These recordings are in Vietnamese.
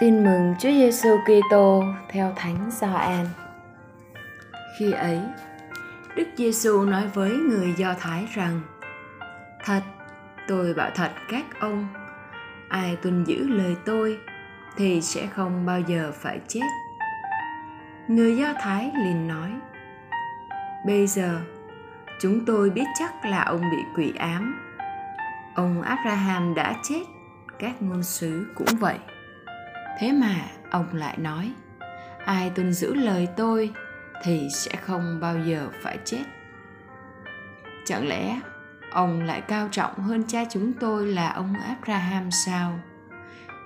Tin mừng Chúa Giêsu Kitô theo Thánh Gioan. Khi ấy, Đức Giêsu nói với người Do Thái rằng: Thật, tôi bảo thật các ông, ai tuân giữ lời tôi thì sẽ không bao giờ phải chết. Người Do Thái liền nói: Bây giờ, chúng tôi biết chắc là ông bị quỷ ám. Ông Abraham đã chết, các ngôn sứ cũng vậy thế mà ông lại nói, ai tuân giữ lời tôi thì sẽ không bao giờ phải chết. Chẳng lẽ ông lại cao trọng hơn cha chúng tôi là ông abraham sao?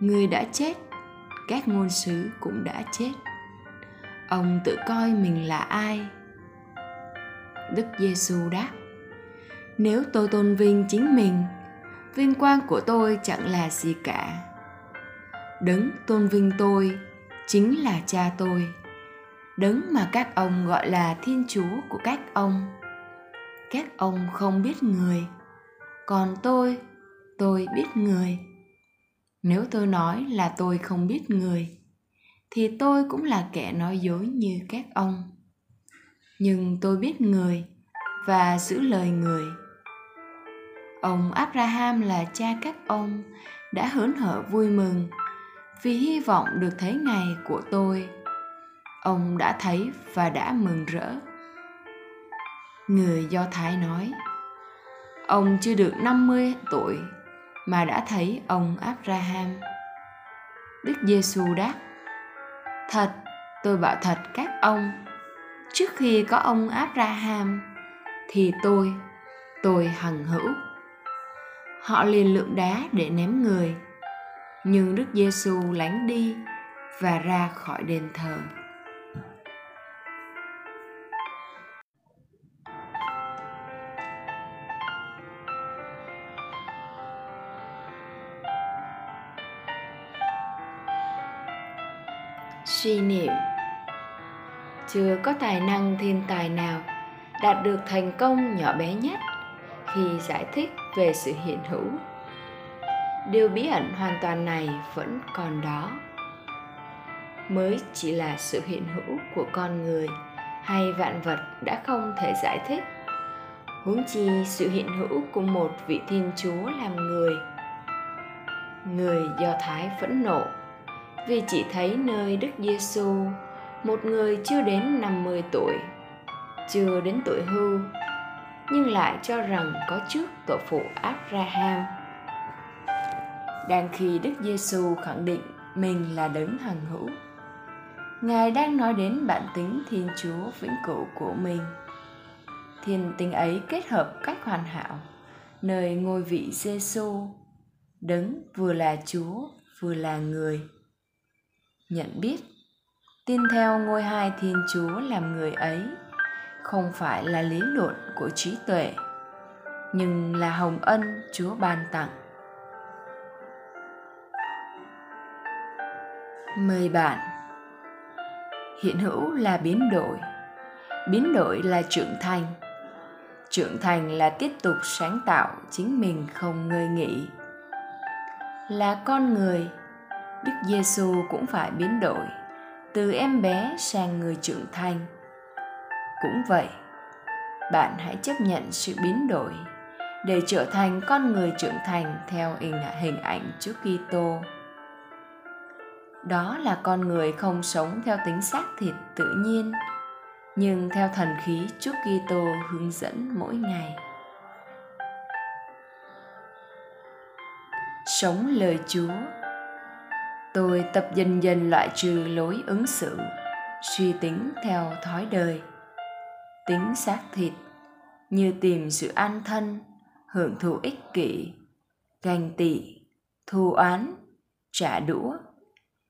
Người đã chết, các ngôn sứ cũng đã chết. Ông tự coi mình là ai? Đức giêsu đáp, nếu tôi tôn vinh chính mình, vinh quang của tôi chẳng là gì cả đấng tôn vinh tôi, chính là cha tôi. Đấng mà các ông gọi là thiên chúa của các ông. Các ông không biết người, còn tôi tôi biết người. Nếu tôi nói là tôi không biết người, thì tôi cũng là kẻ nói dối như các ông. Nhưng tôi biết người và giữ lời người. Ông abraham là cha các ông, đã hớn hở vui mừng vì hy vọng được thấy ngày của tôi ông đã thấy và đã mừng rỡ người do thái nói ông chưa được 50 tuổi mà đã thấy ông Abraham. Đức Giêsu đáp: Thật, tôi bảo thật các ông, trước khi có ông Abraham thì tôi, tôi hằng hữu. Họ liền lượm đá để ném người, nhưng Đức Giêsu lánh đi và ra khỏi đền thờ. Suy niệm Chưa có tài năng thiên tài nào đạt được thành công nhỏ bé nhất khi giải thích về sự hiện hữu điều bí ẩn hoàn toàn này vẫn còn đó. Mới chỉ là sự hiện hữu của con người hay vạn vật đã không thể giải thích. Huống chi sự hiện hữu của một vị thiên chúa làm người. Người do thái phẫn nộ, vì chỉ thấy nơi đức giêsu một người chưa đến 50 tuổi, chưa đến tuổi hưu, nhưng lại cho rằng có trước tổ phụ Abraham đang khi Đức Giêsu khẳng định mình là đấng hằng hữu. Ngài đang nói đến bản tính Thiên Chúa vĩnh cửu của mình. Thiên tính ấy kết hợp cách hoàn hảo, nơi ngôi vị Giêsu, đấng vừa là Chúa vừa là người. Nhận biết, tin theo ngôi hai Thiên Chúa làm người ấy không phải là lý luận của trí tuệ, nhưng là hồng ân Chúa ban tặng mời bạn. Hiện hữu là biến đổi. Biến đổi là trưởng thành. Trưởng thành là tiếp tục sáng tạo chính mình không ngơi nghỉ. Là con người, đức giêsu cũng phải biến đổi, từ em bé sang người trưởng thành. Cũng vậy, bạn hãy chấp nhận sự biến đổi để trở thành con người trưởng thành theo hình ảnh Chúa Kitô đó là con người không sống theo tính xác thịt tự nhiên nhưng theo thần khí Chúa Kitô hướng dẫn mỗi ngày. Sống lời Chúa. Tôi tập dần dần loại trừ lối ứng xử, suy tính theo thói đời, tính xác thịt như tìm sự an thân, hưởng thụ ích kỷ, ganh tị thù oán trả đũa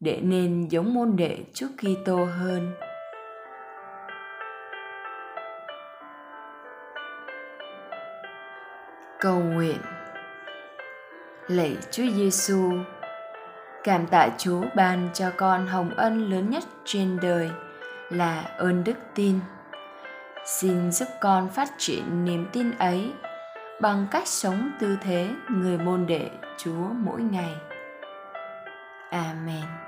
để nên giống môn đệ Chúa Kitô hơn. Cầu nguyện Lạy Chúa Giêsu, cảm tạ Chúa ban cho con hồng ân lớn nhất trên đời là ơn đức tin. Xin giúp con phát triển niềm tin ấy bằng cách sống tư thế người môn đệ Chúa mỗi ngày. Amen.